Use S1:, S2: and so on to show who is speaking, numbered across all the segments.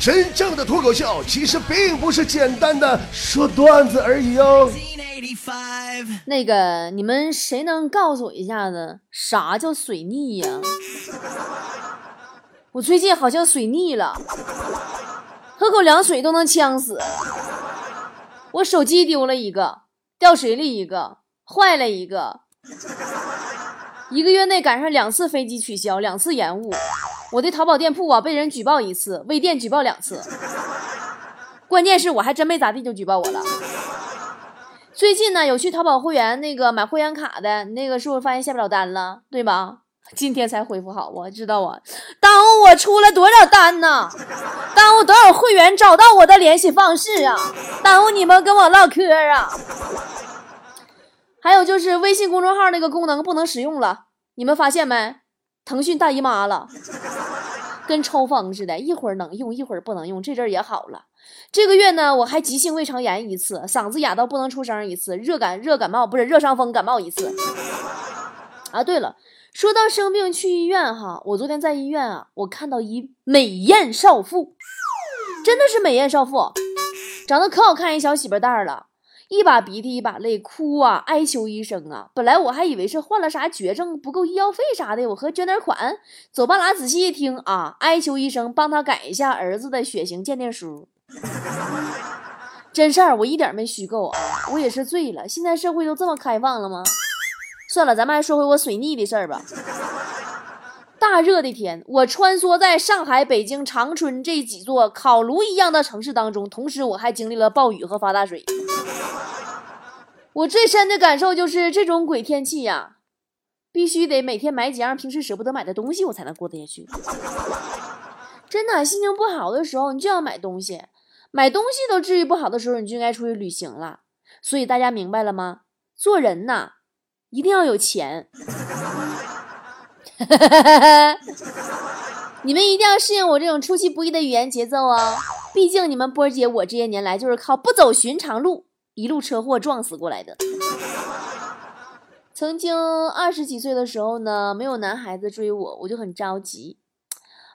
S1: 真正的脱口秀其实并不是简单的说段子而已哦。
S2: 那个，你们谁能告诉我一下子啥叫水逆呀？我最近好像水逆了，喝口凉水都能呛死。我手机丢了一个，掉水里一个，坏了一个。一个月内赶上两次飞机取消，两次延误。我的淘宝店铺啊，被人举报一次，微店举报两次。关键是我还真没咋地就举报我了。最近呢，有去淘宝会员那个买会员卡的那个，是不是发现下不了单了？对吧？今天才恢复好，我知道啊，耽误我出了多少单呢？耽误多少会员找到我的联系方式啊？耽误你们跟我唠嗑啊？还有就是微信公众号那个功能不能使用了，你们发现没？腾讯大姨妈了，跟抽风似的，一会儿能用，一会儿不能用。这阵儿也好了。这个月呢，我还急性胃肠炎一次，嗓子哑到不能出声一次，热感热感冒不是热伤风感冒一次。啊，对了，说到生病去医院哈，我昨天在医院啊，我看到一美艳少妇，真的是美艳少妇，长得可好看一小媳妇蛋儿了。一把鼻涕一把泪，哭啊，哀求医生啊！本来我还以为是患了啥绝症，不够医药费啥的，我和捐点款。走吧啦，仔细一听啊，哀求医生帮他改一下儿子的血型鉴定书。真事儿，我一点没虚构啊，我也是醉了。现在社会都这么开放了吗？算了，咱们还说回我水逆的事儿吧。大热的天，我穿梭在上海、北京、长春这几座烤炉一样的城市当中，同时我还经历了暴雨和发大水。我最深的感受就是这种鬼天气呀，必须得每天买几样平时舍不得买的东西，我才能过得下去。真的，心情不好的时候，你就要买东西。买东西都治愈不好的时候，你就应该出去旅行了。所以大家明白了吗？做人呐，一定要有钱。你们一定要适应我这种出其不意的语言节奏哦！毕竟你们波姐我这些年来就是靠不走寻常路，一路车祸撞死过来的。曾经二十几岁的时候呢，没有男孩子追我，我就很着急。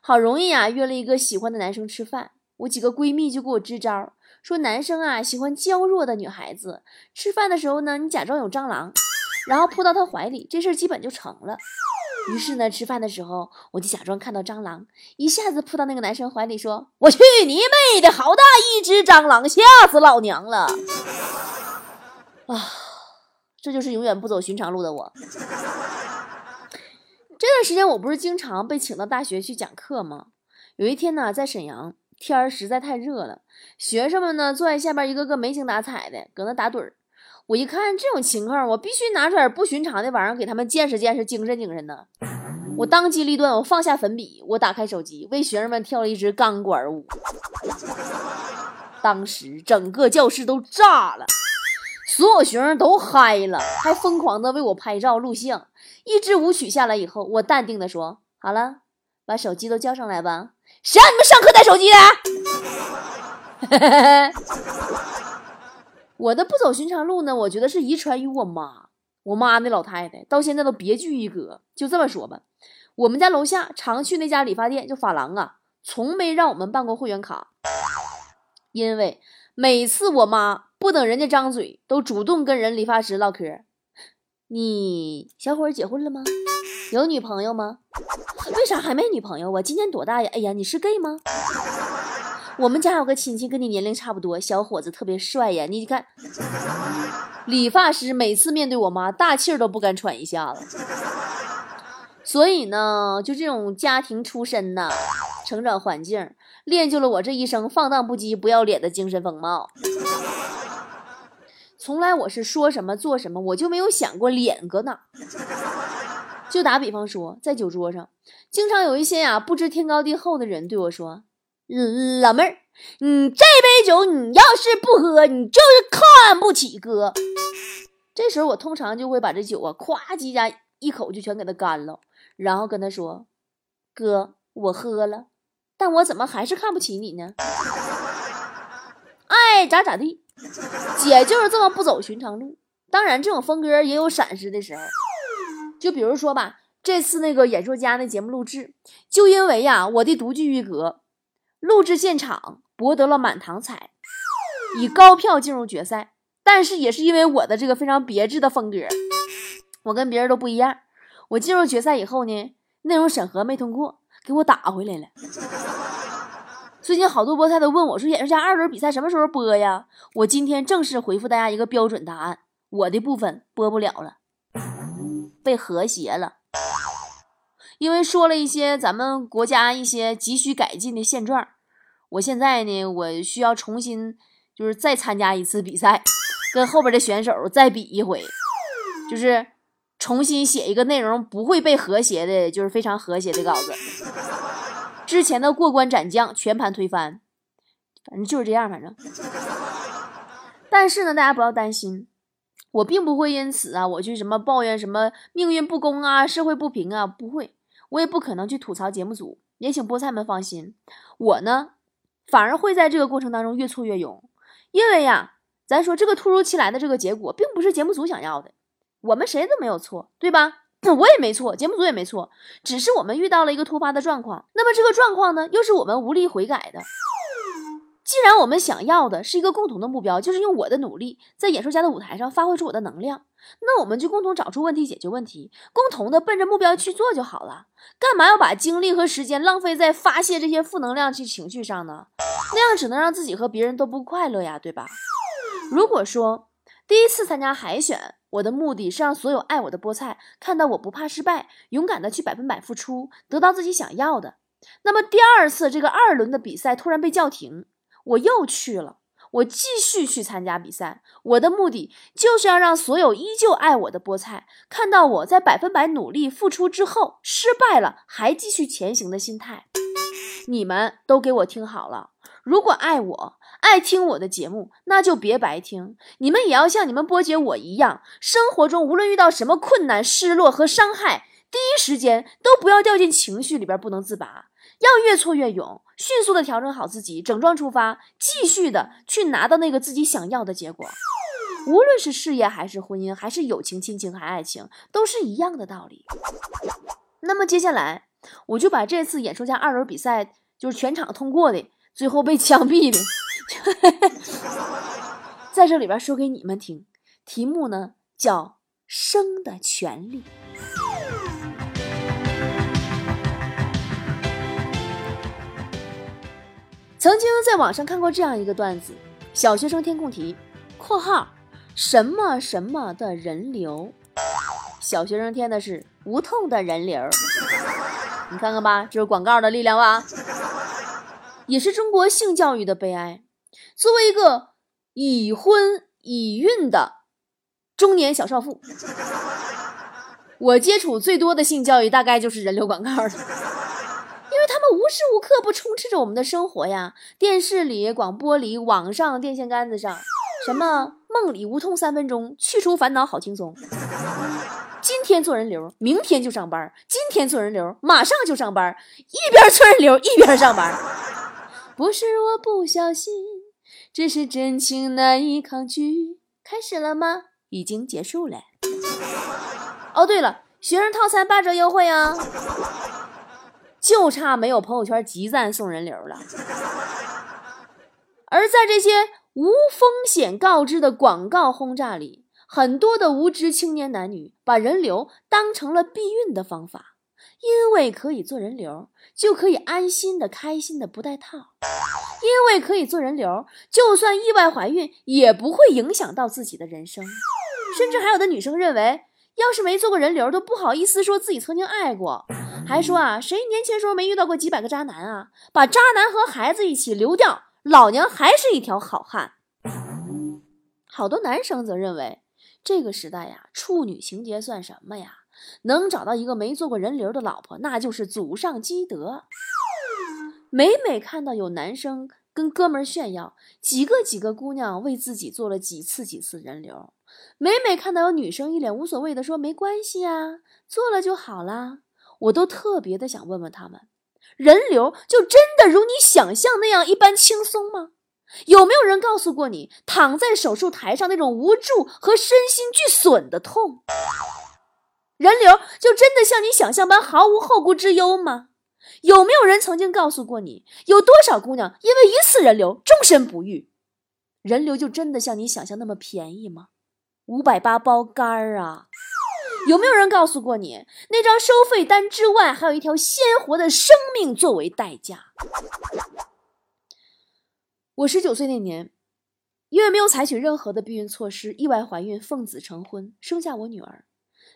S2: 好容易啊，约了一个喜欢的男生吃饭，我几个闺蜜就给我支招，说男生啊喜欢娇弱的女孩子，吃饭的时候呢，你假装有蟑螂，然后扑到他怀里，这事儿基本就成了。于是呢，吃饭的时候，我就假装看到蟑螂，一下子扑到那个男生怀里，说：“我去你妹的，好大一只蟑螂，吓死老娘了！”啊，这就是永远不走寻常路的我。这段时间我不是经常被请到大学去讲课吗？有一天呢，在沈阳，天儿实在太热了，学生们呢坐在下边，一个个没精打采的，搁那打盹儿。我一看这种情况，我必须拿出点不寻常的玩意儿给他们见识见识，精神精神呢。我当机立断，我放下粉笔，我打开手机，为学生们跳了一支钢管舞。当时整个教室都炸了，所有学生都嗨了，还疯狂的为我拍照录像。一支舞曲下来以后，我淡定的说：“好了，把手机都交上来吧。”谁让你们上课带手机的？我的不走寻常路呢，我觉得是遗传于我妈。我妈那老太太到现在都别具一格。就这么说吧，我们家楼下常去那家理发店，就发廊啊，从没让我们办过会员卡，因为每次我妈不等人家张嘴，都主动跟人理发师唠嗑。你小伙结婚了吗？有女朋友吗？为啥还没女朋友啊？今年多大呀？哎呀，你是 gay 吗？我们家有个亲戚跟你年龄差不多，小伙子特别帅呀。你看，理发师每次面对我妈，大气儿都不敢喘一下子。所以呢，就这种家庭出身呐，成长环境练就了我这一生放荡不羁、不要脸的精神风貌。从来我是说什么做什么，我就没有想过脸搁哪。就打比方说，在酒桌上，经常有一些呀不知天高地厚的人对我说。老妹儿，你这杯酒，你要是不喝，你就是看不起哥。这时候我通常就会把这酒啊，咵叽家一口就全给他干了，然后跟他说：“哥，我喝了，但我怎么还是看不起你呢？爱咋咋地。姐就是这么不走寻常路。当然，这种风格也有闪失的时候，就比如说吧，这次那个演说家那节目录制，就因为呀，我的独具一格。录制现场博得了满堂彩，以高票进入决赛。但是也是因为我的这个非常别致的风格，我跟别人都不一样。我进入决赛以后呢，内容审核没通过，给我打回来了。最近好多菠菜都问我说：“演说家二轮比赛什么时候播呀？”我今天正式回复大家一个标准答案：我的部分播不了了，被和谐了。因为说了一些咱们国家一些急需改进的现状，我现在呢，我需要重新就是再参加一次比赛。跟后边的选手再比一回，就是重新写一个内容不会被和谐的，就是非常和谐的稿子。之前的过关斩将全盘推翻，反正就是这样，反正。但是呢，大家不要担心，我并不会因此啊，我去什么抱怨什么命运不公啊、社会不平啊，不会，我也不可能去吐槽节目组。也请菠菜们放心，我呢，反而会在这个过程当中越挫越勇，因为呀。咱说这个突如其来的这个结果，并不是节目组想要的，我们谁都没有错，对吧？我也没错，节目组也没错，只是我们遇到了一个突发的状况。那么这个状况呢，又是我们无力悔改的。既然我们想要的是一个共同的目标，就是用我的努力在演说家的舞台上发挥出我的能量，那我们就共同找出问题，解决问题，共同的奔着目标去做就好了。干嘛要把精力和时间浪费在发泄这些负能量去情绪上呢？那样只能让自己和别人都不快乐呀，对吧？如果说第一次参加海选，我的目的是让所有爱我的菠菜看到我不怕失败，勇敢的去百分百付出，得到自己想要的。那么第二次这个二轮的比赛突然被叫停，我又去了，我继续去参加比赛。我的目的就是要让所有依旧爱我的菠菜看到我在百分百努力付出之后失败了还继续前行的心态。你们都给我听好了，如果爱我。爱听我的节目，那就别白听。你们也要像你们波姐我一样，生活中无论遇到什么困难、失落和伤害，第一时间都不要掉进情绪里边不能自拔，要越挫越勇，迅速的调整好自己，整装出发，继续的去拿到那个自己想要的结果。无论是事业还是婚姻，还是友情、亲情还爱情，都是一样的道理。那么接下来，我就把这次演说家二轮比赛就是全场通过的，最后被枪毙的。在这里边说给你们听，题目呢叫《生的权利》。曾经在网上看过这样一个段子：小学生填空题（括号什么什么的人流），小学生填的是无痛的人流。你看看吧，这是广告的力量吧？也是中国性教育的悲哀。作为一个已婚已孕的中年小少妇，我接触最多的性教育大概就是人流广告了，他们无时无刻不充斥着我们的生活呀，电视里、广播里、网上、电线杆子上，什么梦里无痛三分钟，去除烦恼好轻松，今天做人流，明天就上班，今天做人流，马上就上班，一边做人流一边上班，不是我不小心。只是真情难以抗拒。开始了吗？已经结束了。哦，对了，学生套餐八折优惠啊！就差没有朋友圈集赞送人流了。而在这些无风险告知的广告轰炸里，很多的无知青年男女把人流当成了避孕的方法。因为可以做人流，就可以安心的、开心的不带套；因为可以做人流，就算意外怀孕也不会影响到自己的人生。甚至还有的女生认为，要是没做过人流，都不好意思说自己曾经爱过，还说啊，谁年轻时候没遇到过几百个渣男啊？把渣男和孩子一起流掉，老娘还是一条好汉。好多男生则认为，这个时代呀，处女情节算什么呀？能找到一个没做过人流的老婆，那就是祖上积德。每每看到有男生跟哥们炫耀几个几个姑娘为自己做了几次几次人流，每每看到有女生一脸无所谓的说没关系啊，做了就好啦，我都特别的想问问他们：人流就真的如你想象那样一般轻松吗？有没有人告诉过你，躺在手术台上那种无助和身心俱损的痛？人流就真的像你想象般毫无后顾之忧吗？有没有人曾经告诉过你，有多少姑娘因为一次人流终身不育？人流就真的像你想象那么便宜吗？五百八包干儿啊！有没有人告诉过你，那张收费单之外还有一条鲜活的生命作为代价？我十九岁那年，因为没有采取任何的避孕措施，意外怀孕，奉子成婚，生下我女儿。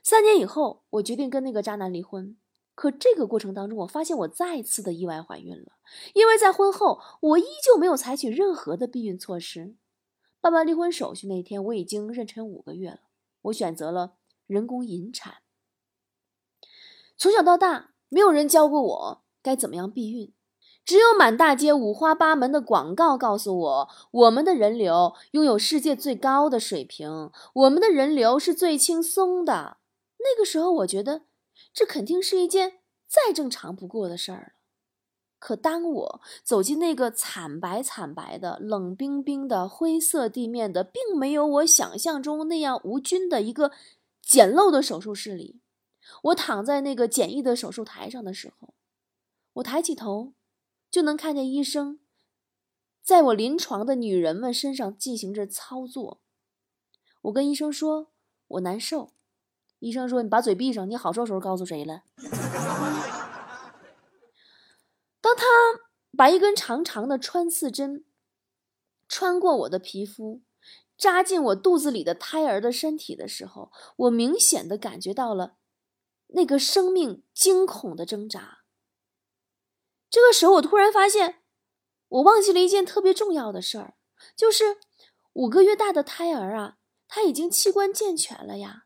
S2: 三年以后，我决定跟那个渣男离婚。可这个过程当中，我发现我再次的意外怀孕了，因为在婚后我依旧没有采取任何的避孕措施。办完离婚手续那天，我已经妊娠五个月了。我选择了人工引产。从小到大，没有人教过我该怎么样避孕，只有满大街五花八门的广告告诉我，我们的人流拥有世界最高的水平，我们的人流是最轻松的。那个时候，我觉得。这肯定是一件再正常不过的事儿了。可当我走进那个惨白惨白的、冷冰冰的、灰色地面的，并没有我想象中那样无菌的一个简陋的手术室里，我躺在那个简易的手术台上的时候，我抬起头，就能看见医生在我临床的女人们身上进行着操作。我跟医生说，我难受。医生说：“你把嘴闭上，你好受时候告诉谁了？”当他把一根长长的穿刺针穿过我的皮肤，扎进我肚子里的胎儿的身体的时候，我明显的感觉到了那个生命惊恐的挣扎。这个时候，我突然发现，我忘记了一件特别重要的事儿，就是五个月大的胎儿啊，他已经器官健全了呀。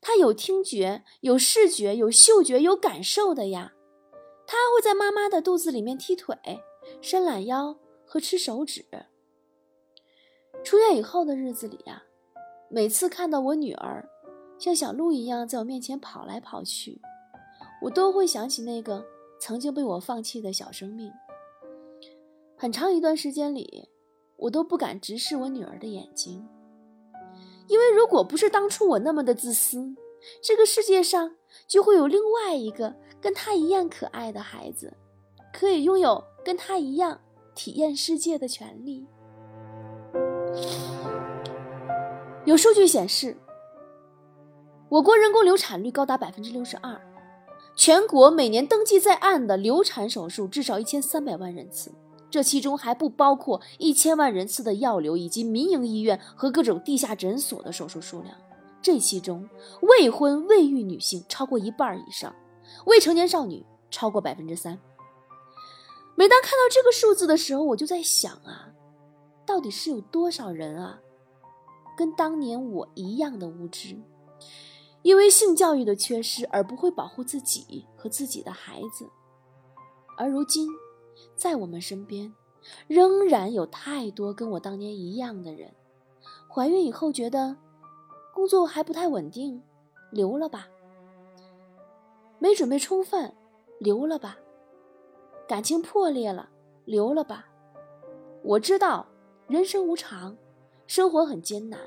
S2: 他有听觉，有视觉，有嗅觉，有感受的呀。他还会在妈妈的肚子里面踢腿、伸懒腰和吃手指。出院以后的日子里呀，每次看到我女儿像小鹿一样在我面前跑来跑去，我都会想起那个曾经被我放弃的小生命。很长一段时间里，我都不敢直视我女儿的眼睛。因为如果不是当初我那么的自私，这个世界上就会有另外一个跟她一样可爱的孩子，可以拥有跟她一样体验世界的权利。有数据显示，我国人工流产率高达百分之六十二，全国每年登记在案的流产手术至少一千三百万人次。这其中还不包括一千万人次的药流以及民营医院和各种地下诊所的手术数量。这其中，未婚未育女性超过一半以上，未成年少女超过百分之三。每当看到这个数字的时候，我就在想啊，到底是有多少人啊，跟当年我一样的无知，因为性教育的缺失而不会保护自己和自己的孩子，而如今。在我们身边，仍然有太多跟我当年一样的人，怀孕以后觉得工作还不太稳定，留了吧；没准备充分，留了吧；感情破裂了，留了吧。我知道人生无常，生活很艰难，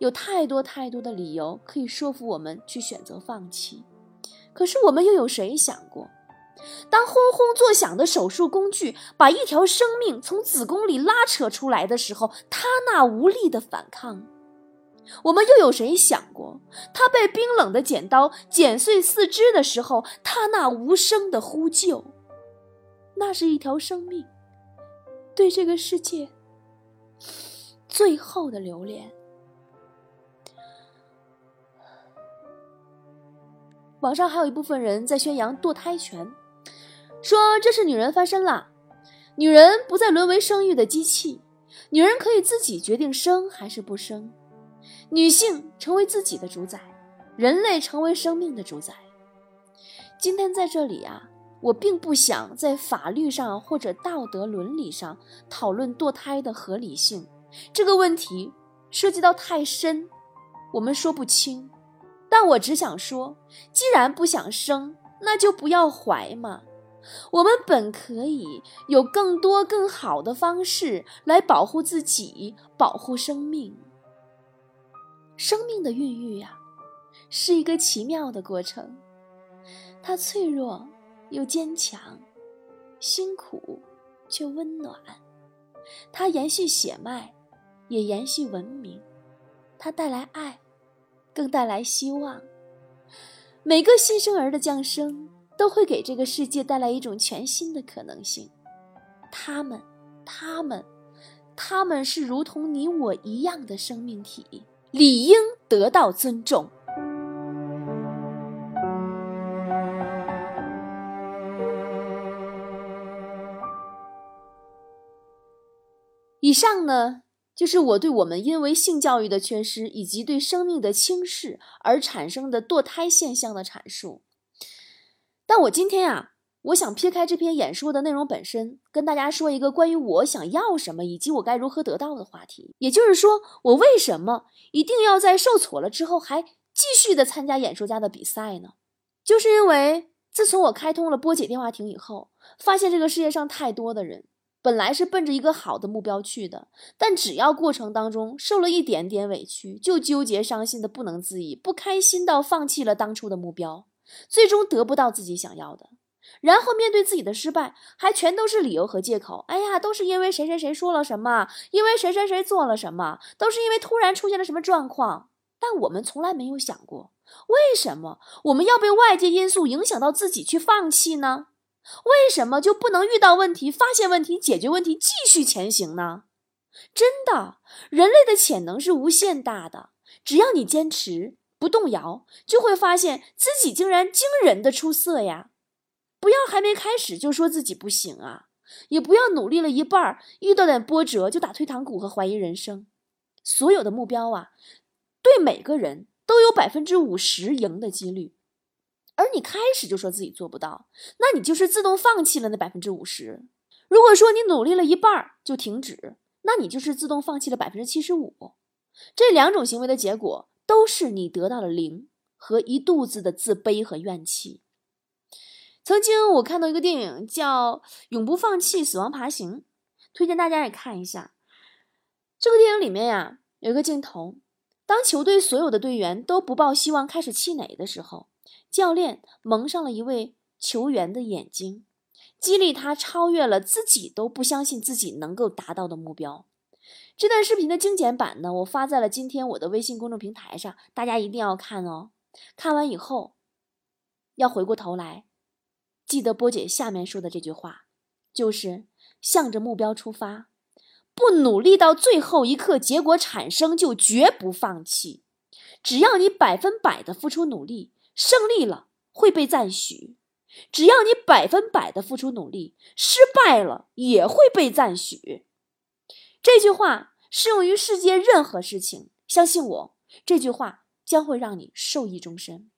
S2: 有太多太多的理由可以说服我们去选择放弃。可是我们又有谁想过？当轰轰作响的手术工具把一条生命从子宫里拉扯出来的时候，他那无力的反抗，我们又有谁想过？他被冰冷的剪刀剪碎四肢的时候，他那无声的呼救，那是一条生命对这个世界最后的留恋。网上还有一部分人在宣扬堕胎权。说这是女人翻身了，女人不再沦为生育的机器，女人可以自己决定生还是不生，女性成为自己的主宰，人类成为生命的主宰。今天在这里啊，我并不想在法律上或者道德伦理上讨论堕胎的合理性，这个问题涉及到太深，我们说不清。但我只想说，既然不想生，那就不要怀嘛。我们本可以有更多更好的方式来保护自己，保护生命。生命的孕育呀，是一个奇妙的过程，它脆弱又坚强，辛苦却温暖。它延续血脉，也延续文明。它带来爱，更带来希望。每个新生儿的降生，都会给这个世界带来一种全新的可能性。他们，他们，他们是如同你我一样的生命体，理应得到尊重。以上呢，就是我对我们因为性教育的缺失以及对生命的轻视而产生的堕胎现象的阐述。但我今天啊，我想撇开这篇演说的内容本身，跟大家说一个关于我想要什么以及我该如何得到的话题。也就是说，我为什么一定要在受挫了之后还继续的参加演说家的比赛呢？就是因为自从我开通了波姐电话亭以后，发现这个世界上太多的人。本来是奔着一个好的目标去的，但只要过程当中受了一点点委屈，就纠结伤心的不能自已，不开心到放弃了当初的目标，最终得不到自己想要的，然后面对自己的失败，还全都是理由和借口。哎呀，都是因为谁谁谁说了什么，因为谁谁谁做了什么，都是因为突然出现了什么状况。但我们从来没有想过，为什么我们要被外界因素影响到自己去放弃呢？为什么就不能遇到问题、发现问题、解决问题、继续前行呢？真的，人类的潜能是无限大的，只要你坚持不动摇，就会发现自己竟然惊人的出色呀！不要还没开始就说自己不行啊，也不要努力了一半遇到点波折就打退堂鼓和怀疑人生。所有的目标啊，对每个人都有百分之五十赢的几率。而你开始就说自己做不到，那你就是自动放弃了那百分之五十。如果说你努力了一半就停止，那你就是自动放弃了百分之七十五。这两种行为的结果都是你得到了零和一肚子的自卑和怨气。曾经我看到一个电影叫《永不放弃：死亡爬行》，推荐大家也看一下。这个电影里面呀，有一个镜头，当球队所有的队员都不抱希望，开始气馁的时候。教练蒙上了一位球员的眼睛，激励他超越了自己都不相信自己能够达到的目标。这段视频的精简版呢，我发在了今天我的微信公众平台上，大家一定要看哦。看完以后，要回过头来，记得波姐下面说的这句话，就是向着目标出发，不努力到最后一刻，结果产生就绝不放弃。只要你百分百的付出努力。胜利了会被赞许，只要你百分百的付出努力；失败了也会被赞许。这句话适用于世界任何事情，相信我，这句话将会让你受益终身。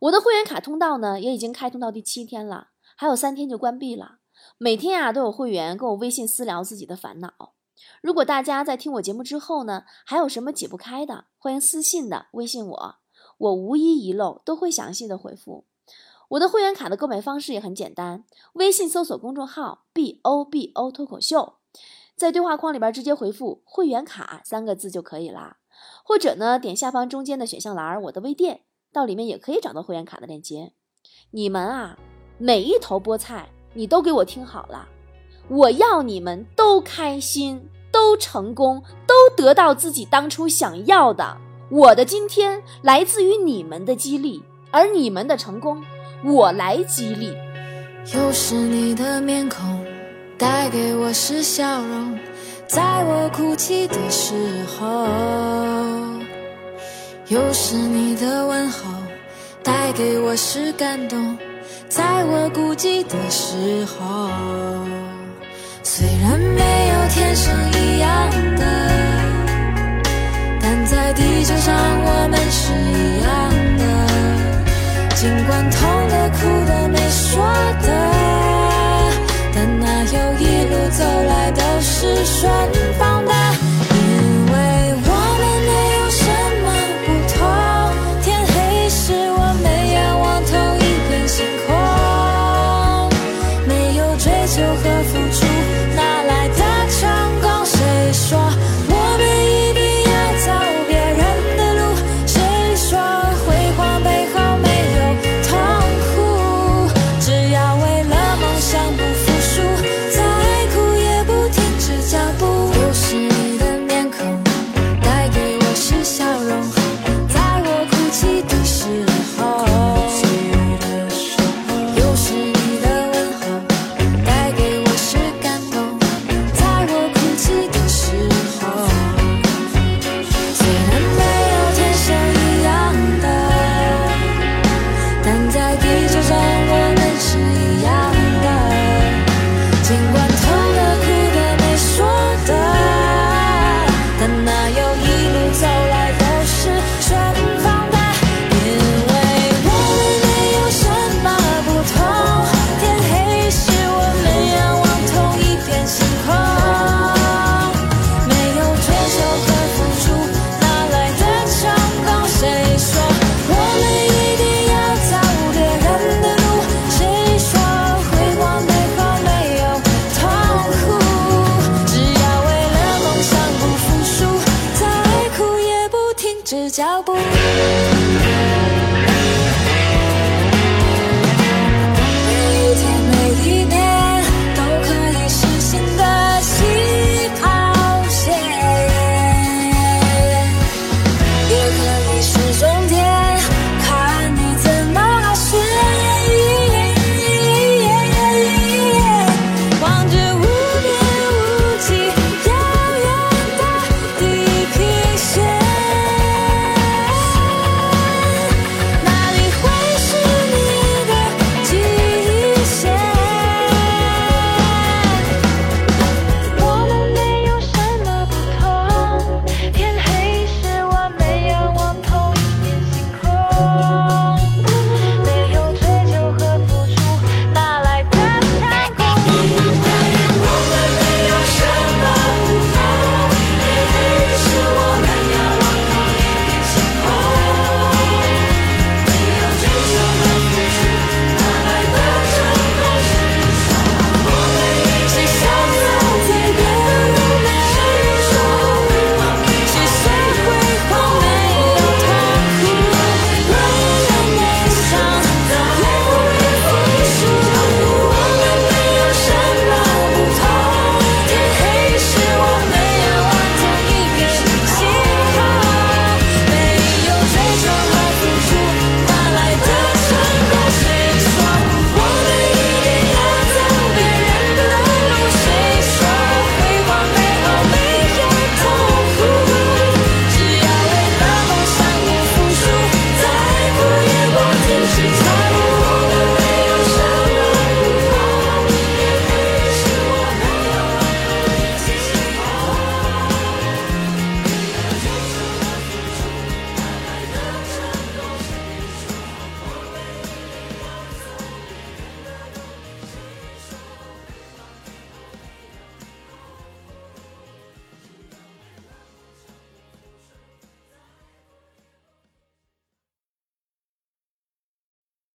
S2: 我的会员卡通道呢，也已经开通到第七天了，还有三天就关闭了。每天啊，都有会员跟我微信私聊自己的烦恼。如果大家在听我节目之后呢，还有什么解不开的，欢迎私信的微信我。我无一遗漏，都会详细的回复。我的会员卡的购买方式也很简单，微信搜索公众号 “b o b o 脱口秀”，在对话框里边直接回复“会员卡”三个字就可以啦。或者呢，点下方中间的选项栏“我的微店”，到里面也可以找到会员卡的链接。你们啊，每一头菠菜，你都给我听好了，我要你们都开心，都成功，都得到自己当初想要的。我的今天来自于你们的激励，而你们的成功，我来激励。
S3: 又是你的面孔，带给我是笑容，在我哭泣的时候；又是你的问候，带给我是感动，在我孤寂的时候。虽然没有天生一样的。但在地球上，我们是一样的。尽管痛的、哭的、没说的，但哪有一路走来都是顺